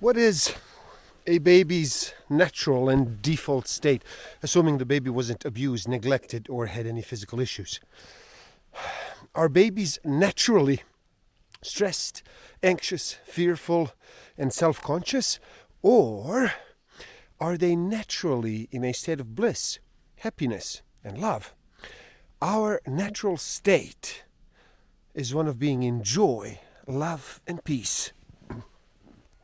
What is a baby's natural and default state, assuming the baby wasn't abused, neglected, or had any physical issues? Are babies naturally stressed, anxious, fearful, and self conscious? Or are they naturally in a state of bliss, happiness, and love? Our natural state is one of being in joy, love, and peace.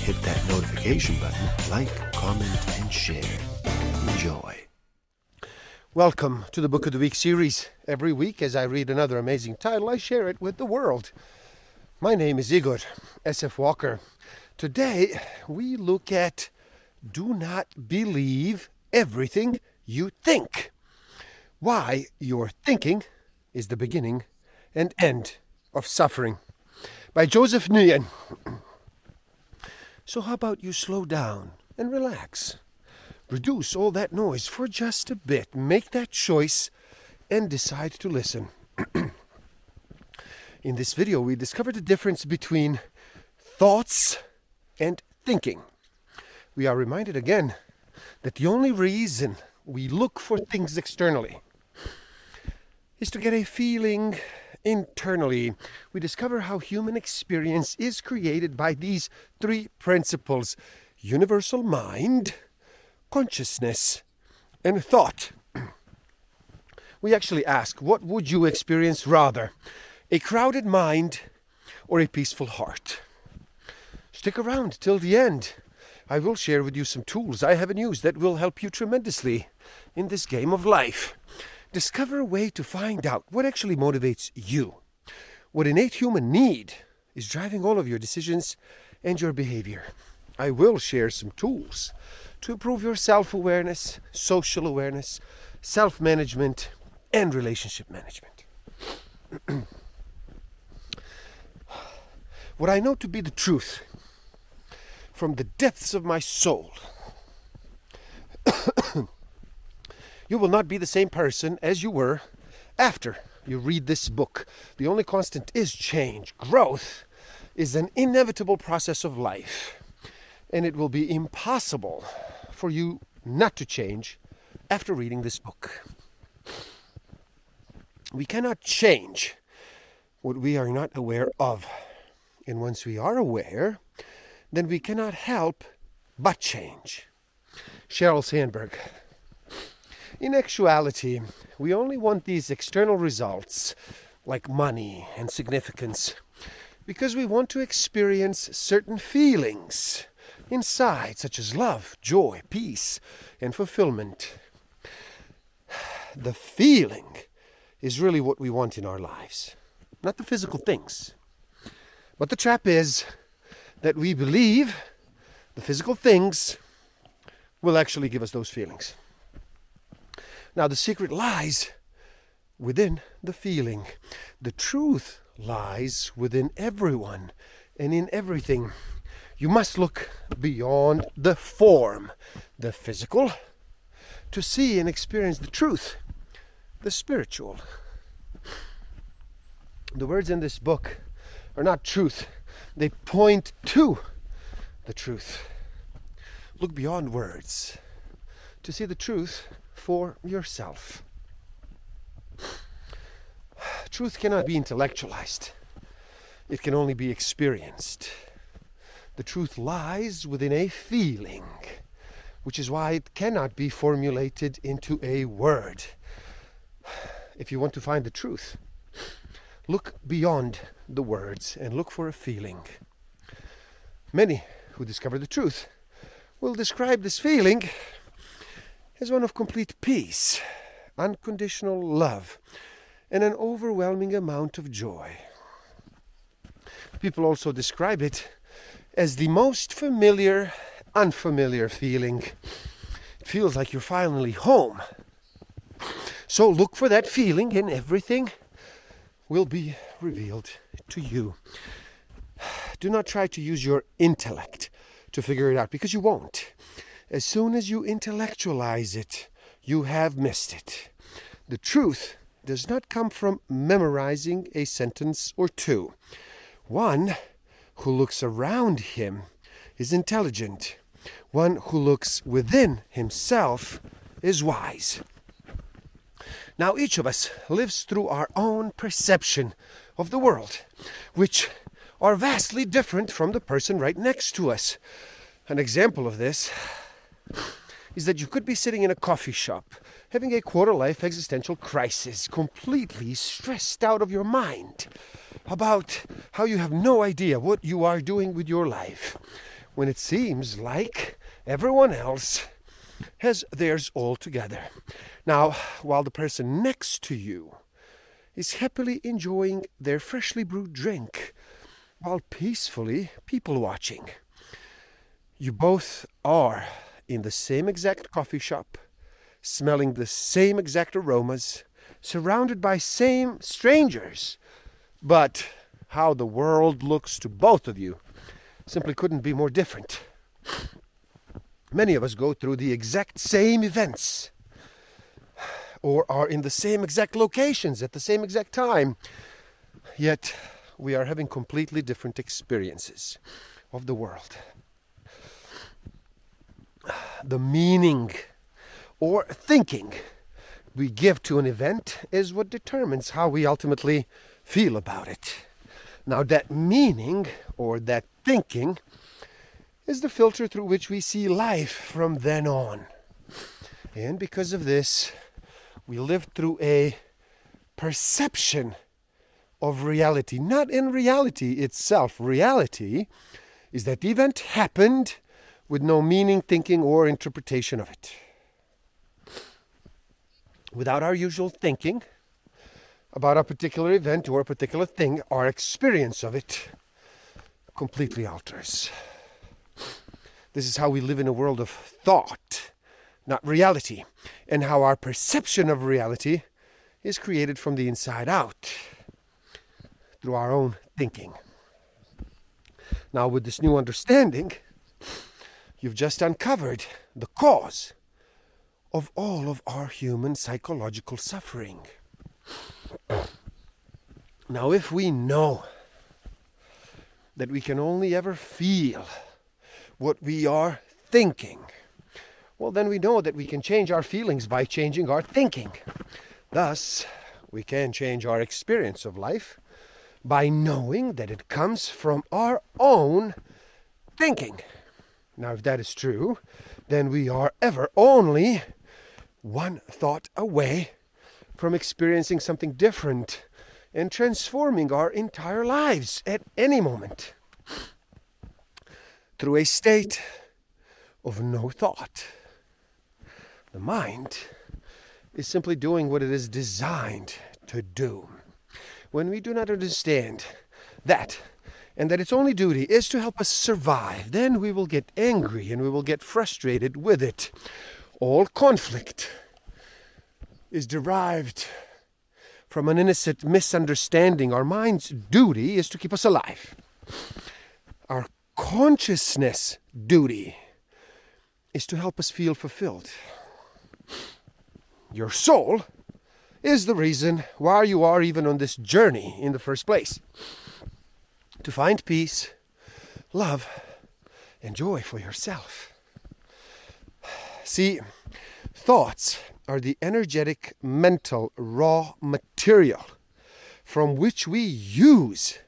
hit that notification button, like, comment, and share. Enjoy. Welcome to the Book of the Week series. Every week, as I read another amazing title, I share it with the world. My name is Igor S.F. Walker. Today, we look at Do Not Believe Everything You Think. Why your thinking is the beginning and end of suffering. By Joseph Nguyen. So, how about you slow down and relax? Reduce all that noise for just a bit. Make that choice and decide to listen. In this video, we discovered the difference between thoughts and thinking. We are reminded again that the only reason we look for things externally is to get a feeling internally, we discover how human experience is created by these three principles universal mind, consciousness, and thought. We actually ask, what would you experience rather? A crowded mind or a peaceful heart? Stick around till the end. I will share with you some tools I haven't used that will help you tremendously in this game of life. Discover a way to find out what actually motivates you. What innate human need is driving all of your decisions and your behavior. I will share some tools to improve your self awareness, social awareness, self management, and relationship management. what I know to be the truth from the depths of my soul you will not be the same person as you were after you read this book. The only constant is change. Growth is an inevitable process of life, and it will be impossible for you not to change after reading this book. We cannot change what we are not aware of. And once we are aware, then we cannot help but change. Sheryl Sandberg. In actuality, we only want these external results, like money and significance, because we want to experience certain feelings inside, such as love, joy, peace, and fulfillment. The feeling is really what we want in our lives, not the physical things. But the trap is that we believe the physical things will actually give us those feelings. Now, the secret lies within the feeling. The truth lies within everyone and in everything. You must look beyond the form, the physical, to see and experience the truth, the spiritual. The words in this book are not truth, they point to the truth. Look beyond words to see the truth for yourself. Truth cannot be intellectualized, it can only be experienced. The truth lies within a feeling, which is why it cannot be formulated into a word. If you want to find the truth, look beyond the words and look for a feeling. Many who discover the truth will describe this feeling is one of complete peace, unconditional love, and an overwhelming amount of joy. People also describe it as the most familiar unfamiliar feeling. It feels like you're finally home. So look for that feeling, and everything will be revealed to you. Do not try to use your intellect to figure it out because you won't. As soon as you intellectualize it, you have missed it. The truth does not come from memorizing a sentence or two. One who looks around him is intelligent. One who looks within himself is wise. Now, each of us lives through our own perception of the world, which are vastly different from the person right next to us. An example of this is that you could be sitting in a coffee shop having a quarter life existential crisis, completely stressed out of your mind about how you have no idea what you are doing with your life, when it seems like everyone else has theirs all together. Now, while the person next to you is happily enjoying their freshly brewed drink while peacefully people watching, you both are in the same exact coffee shop, smelling the same exact aromas, surrounded by same strangers. But how the world looks to both of you simply couldn't be more different. Many of us go through the exact same events or are in the same exact locations at the same exact time, yet we are having completely different experiences of the world the meaning or thinking we give to an event is what determines how we ultimately feel about it. Now, that meaning or that thinking is the filter through which we see life from then on. And because of this, we live through a perception of reality, not in reality itself. Reality is that the event happened with no meaning, thinking, or interpretation of it. Without our usual thinking about a particular event or a particular thing, our experience of it completely alters. This is how we live in a world of thought, not reality, and how our perception of reality is created from the inside out through our own thinking. Now, with this new understanding, You've just uncovered the cause of all of our human psychological suffering. Now, if we know that we can only ever feel what we are thinking, well, then we know that we can change our feelings by changing our thinking. Thus, we can change our experience of life by knowing that it comes from our own thinking. Now, if that is true, then we are ever only one thought away from experiencing something different and transforming our entire lives at any moment through a state of no thought. The mind is simply doing what it is designed to do. When we do not understand that and that its only duty is to help us survive, then we will get angry and we will get frustrated with it. All conflict is derived from an innocent misunderstanding. Our mind's duty is to keep us alive. Our consciousness duty is to help us feel fulfilled. Your soul is the reason why you are even on this journey in the first place to find peace, love, and joy for yourself. See, thoughts are the energetic, mental, raw material from which we use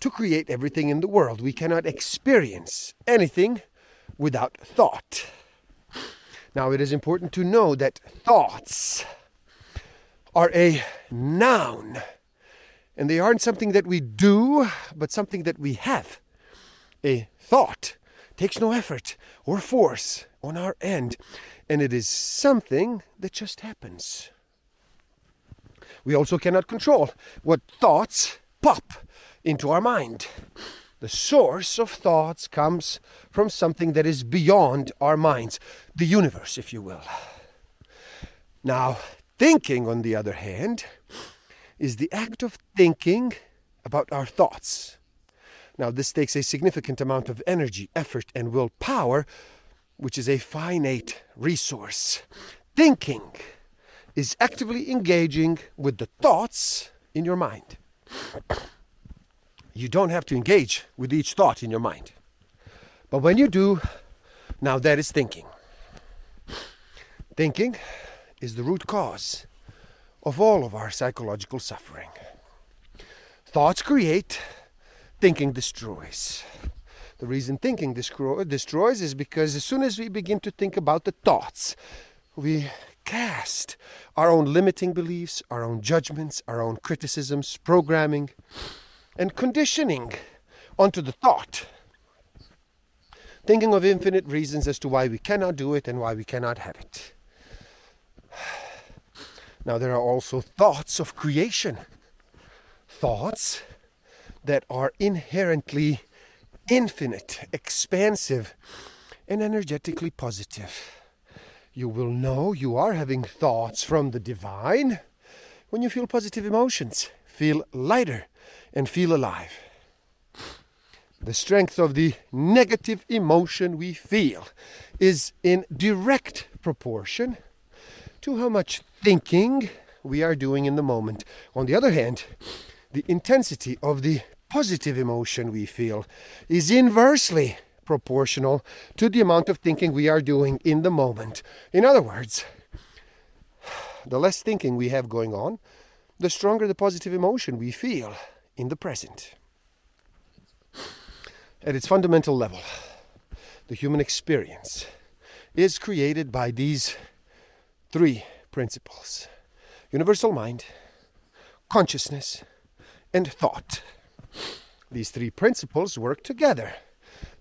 to create everything in the world. We cannot experience anything without thought. Now, it is important to know that thoughts are a noun and they aren't something that we do, but something that we have. A thought takes no effort or force on our end, and it is something that just happens. We also cannot control what thoughts pop into our mind. The source of thoughts comes from something that is beyond our minds, the universe, if you will. Now, thinking, on the other hand, is the act of thinking about our thoughts. Now, this takes a significant amount of energy, effort, and willpower, which is a finite resource. Thinking is actively engaging with the thoughts in your mind. You don't have to engage with each thought in your mind. But when you do, now that is thinking. Thinking is the root cause of all of our psychological suffering. Thoughts create, thinking destroys. The reason thinking destroys is because as soon as we begin to think about the thoughts, we cast our own limiting beliefs, our own judgments, our own criticisms, programming, and conditioning onto the thought. Thinking of infinite reasons as to why we cannot do it and why we cannot have it. Now, there are also thoughts of creation, thoughts that are inherently infinite, expansive, and energetically positive. You will know you are having thoughts from the divine when you feel positive emotions, feel lighter, and feel alive. The strength of the negative emotion we feel is in direct proportion to how much thinking we are doing in the moment. On the other hand, the intensity of the positive emotion we feel is inversely proportional to the amount of thinking we are doing in the moment. In other words, the less thinking we have going on, the stronger the positive emotion we feel in the present. At its fundamental level, the human experience is created by these three principles universal mind, consciousness, and thought. These three principles work together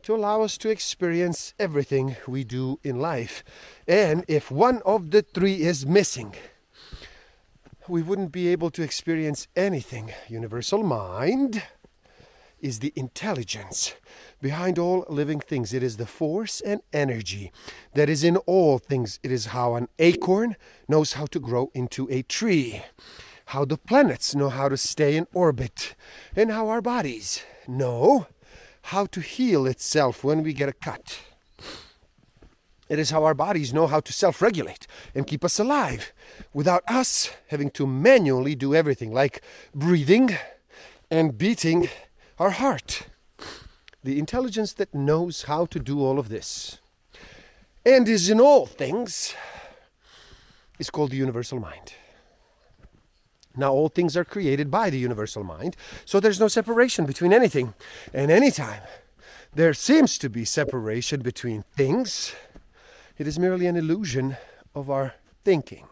to allow us to experience everything we do in life. And if one of the three is missing, we wouldn't be able to experience anything. Universal mind is the intelligence behind all living things. It is the force and energy that is in all things. It is how an acorn knows how to grow into a tree, how the planets know how to stay in orbit, and how our bodies know how to heal itself when we get a cut. It is how our bodies know how to self regulate and keep us alive without us having to manually do everything like breathing and beating our heart. The intelligence that knows how to do all of this and is in all things is called the universal mind. Now, all things are created by the universal mind, so there's no separation between anything and anytime. There seems to be separation between things. It is merely an illusion of our thinking.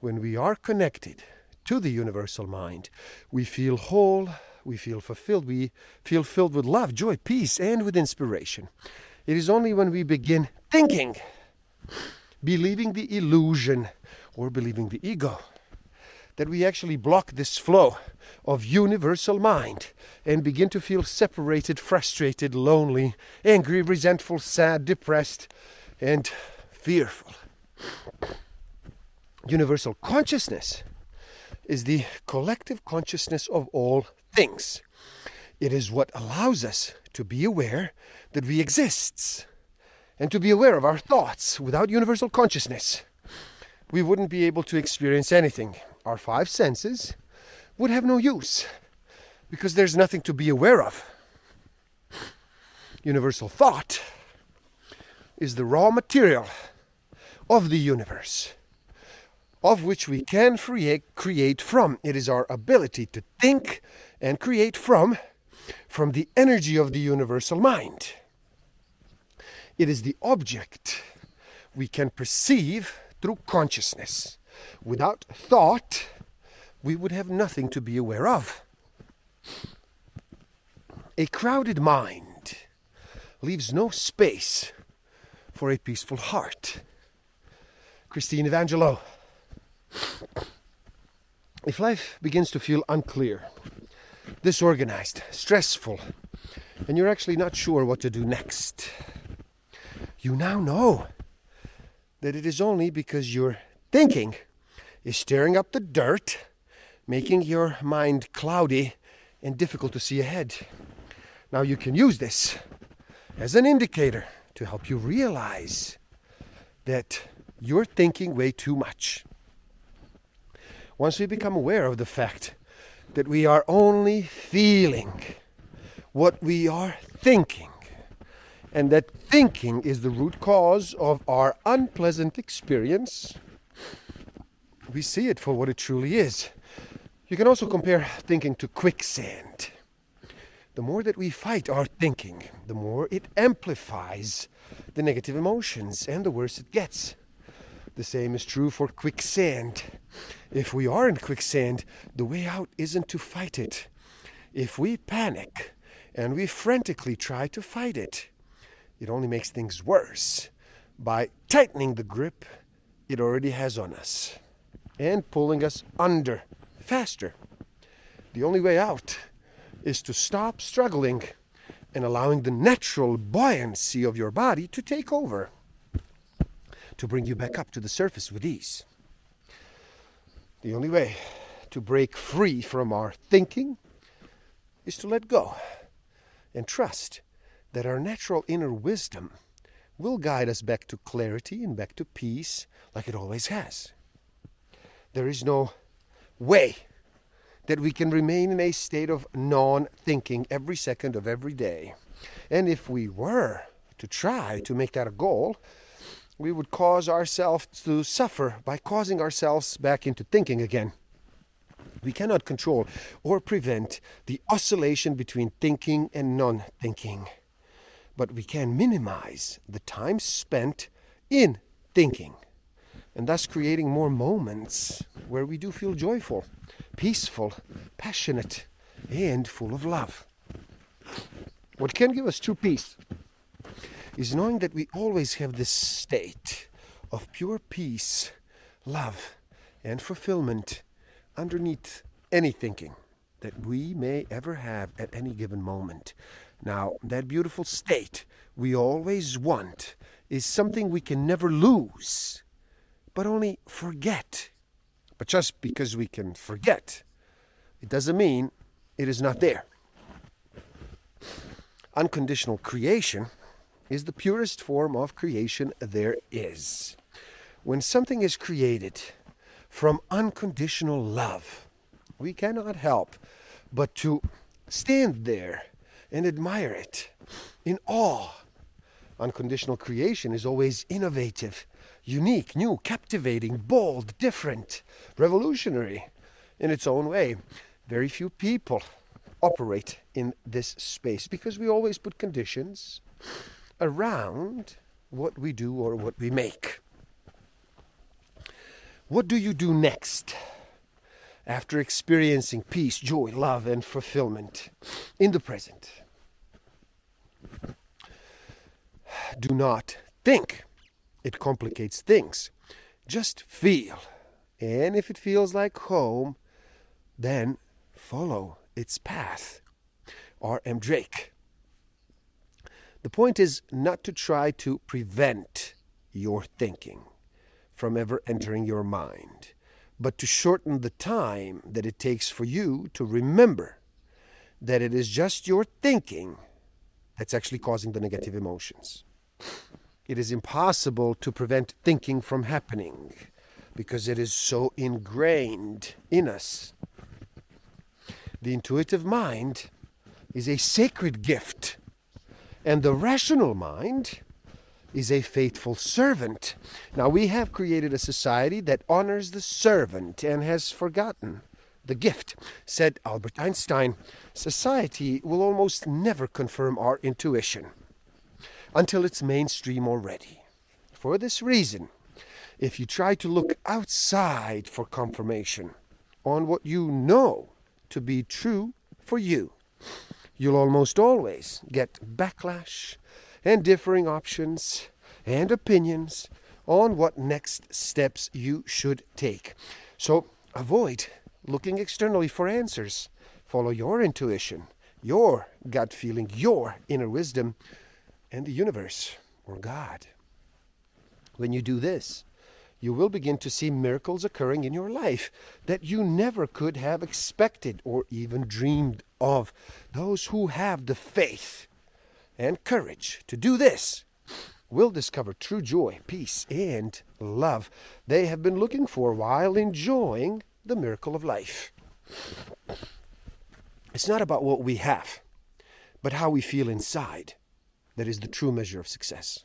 When we are connected to the universal mind, we feel whole, we feel fulfilled, we feel filled with love, joy, peace, and with inspiration. It is only when we begin thinking, believing the illusion, or believing the ego, that we actually block this flow of universal mind and begin to feel separated, frustrated, lonely, angry, resentful, sad, depressed, and fearful. Universal consciousness is the collective consciousness of all things. It is what allows us to be aware that we exist and to be aware of our thoughts without universal consciousness. We wouldn't be able to experience anything our five senses would have no use because there's nothing to be aware of. Universal thought is the raw material of the universe, of which we can create, from. It is our ability to think and create from, from the energy of the universal mind. It is the object we can perceive through consciousness. Without thought, we would have nothing to be aware of. A crowded mind leaves no space for a peaceful heart. Christine Evangelou. If life begins to feel unclear, disorganized, stressful, and you're actually not sure what to do next. You now know that it is only because your thinking is stirring up the dirt, making your mind cloudy and difficult to see ahead. Now you can use this as an indicator to help you realize that you're thinking way too much. Once we become aware of the fact that we are only feeling what we are thinking, and that thinking is the root cause of our unpleasant experience, we see it for what it truly is. You can also compare thinking to quicksand. The more that we fight our thinking, the more it amplifies the negative emotions and the worse it gets. The same is true for quicksand. If we are in quicksand, the way out isn't to fight it. If we panic and we frantically try to fight it, it only makes things worse by tightening the grip it already has on us and pulling us under faster. The only way out is to stop struggling and allowing the natural buoyancy of your body to take over, to bring you back up to the surface with ease. The only way to break free from our thinking is to let go and trust that our natural inner wisdom will guide us back to clarity and back to peace like it always has. There is no way that we can remain in a state of non thinking every second of every day. And if we were to try to make that a goal, we would cause ourselves to suffer by causing ourselves back into thinking again. We cannot control or prevent the oscillation between thinking and non thinking, but we can minimize the time spent in thinking and thus creating more moments where we do feel joyful, peaceful, passionate, and full of love. What can give us true peace is knowing that we always have this state of pure peace, love, and fulfillment underneath any thinking that we may ever have at any given moment. Now, that beautiful state we always want is something we can never lose but only forget. But just because we can forget, it doesn't mean it is not there. Unconditional creation is the purest form of creation there is. When something is created from unconditional love, we cannot help but to stand there and admire it in awe. Unconditional creation is always innovative unique, new, captivating, bold, different, revolutionary in its own way. Very few people operate in this space because we always put conditions around what we do or what we make. What do you do next after experiencing peace, joy, love, and fulfillment in the present? Do not think it complicates things. Just feel. And if it feels like home, then follow its path. R.M. Drake. The point is not to try to prevent your thinking from ever entering your mind, but to shorten the time that it takes for you to remember that it is just your thinking that's actually causing the negative emotions it is impossible to prevent thinking from happening because it is so ingrained in us. The intuitive mind is a sacred gift, and the rational mind is a faithful servant. Now, we have created a society that honors the servant and has forgotten the gift. Said Albert Einstein, society will almost never confirm our intuition until it's mainstream already. For this reason, if you try to look outside for confirmation on what you know to be true for you, you'll almost always get backlash and differing options and opinions on what next steps you should take. So avoid looking externally for answers. Follow your intuition your gut feeling, your inner wisdom, and the universe or God. When you do this, you will begin to see miracles occurring in your life that you never could have expected or even dreamed of. Those who have the faith and courage to do this will discover true joy, peace, and love they have been looking for while enjoying the miracle of life. It's not about what we have, but how we feel inside that is the true measure of success.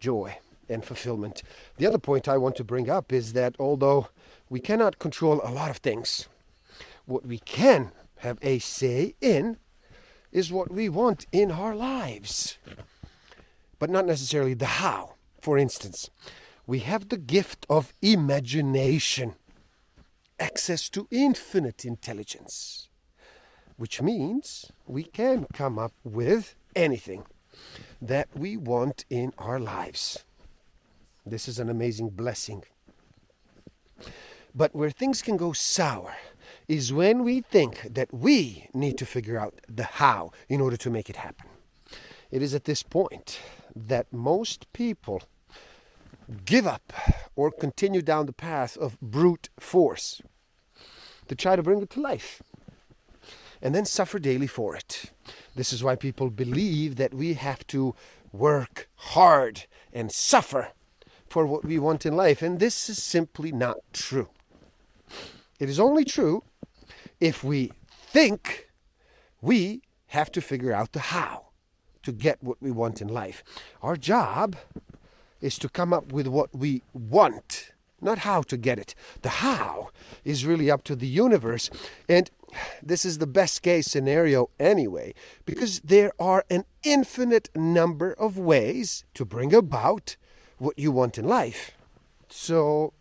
Joy and fulfillment. The other point I want to bring up is that although we cannot control a lot of things, what we can have a say in is what we want in our lives, but not necessarily the how. For instance, we have the gift of imagination, access to infinite intelligence, which means we can come up with anything that we want in our lives. This is an amazing blessing. But where things can go sour is when we think that we need to figure out the how in order to make it happen. It is at this point that most people give up or continue down the path of brute force to try to bring it to life and then suffer daily for it. This is why people believe that we have to work hard and suffer for what we want in life. And this is simply not true. It is only true if we think we have to figure out the how to get what we want in life. Our job is to come up with what we want, not how to get it. The how is really up to the universe. And this is the best case scenario anyway, because there are an infinite number of ways to bring about what you want in life. So,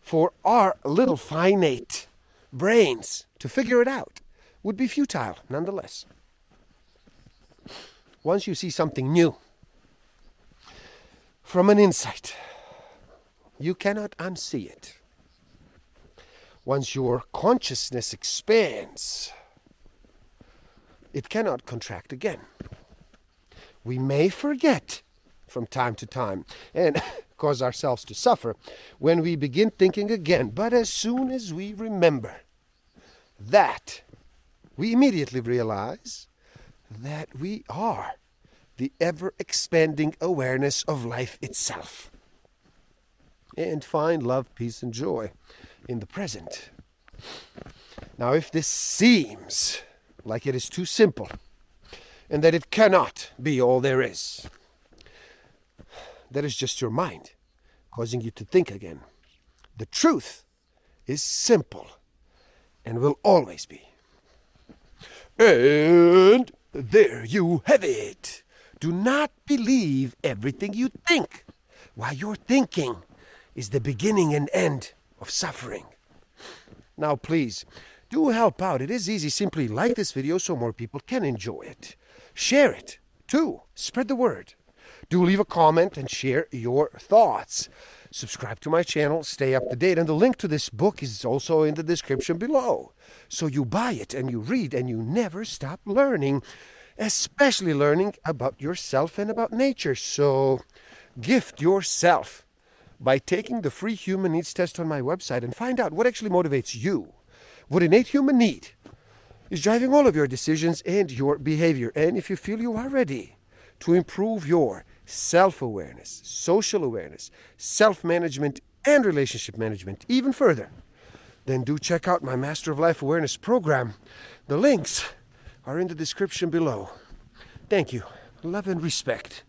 for our little finite brains to figure it out would be futile nonetheless. Once you see something new from an insight, you cannot unsee it once your consciousness expands, it cannot contract again. We may forget from time to time and cause ourselves to suffer when we begin thinking again, but as soon as we remember that, we immediately realize that we are the ever expanding awareness of life itself and find love, peace, and joy in the present. Now, if this seems like it is too simple and that it cannot be all there is, that is just your mind causing you to think again. The truth is simple and will always be. And there you have it. Do not believe everything you think. Why, your thinking is the beginning and end of suffering. Now, please, do help out. It is easy. Simply like this video so more people can enjoy it. Share it, too. Spread the word. Do leave a comment and share your thoughts. Subscribe to my channel, stay up to date, and the link to this book is also in the description below. So you buy it and you read and you never stop learning, especially learning about yourself and about nature. So gift yourself by taking the free human needs test on my website and find out what actually motivates you. What innate human need is driving all of your decisions and your behavior. And if you feel you are ready to improve your self awareness, social awareness, self management, and relationship management even further, then do check out my Master of Life Awareness program. The links are in the description below. Thank you. Love and respect.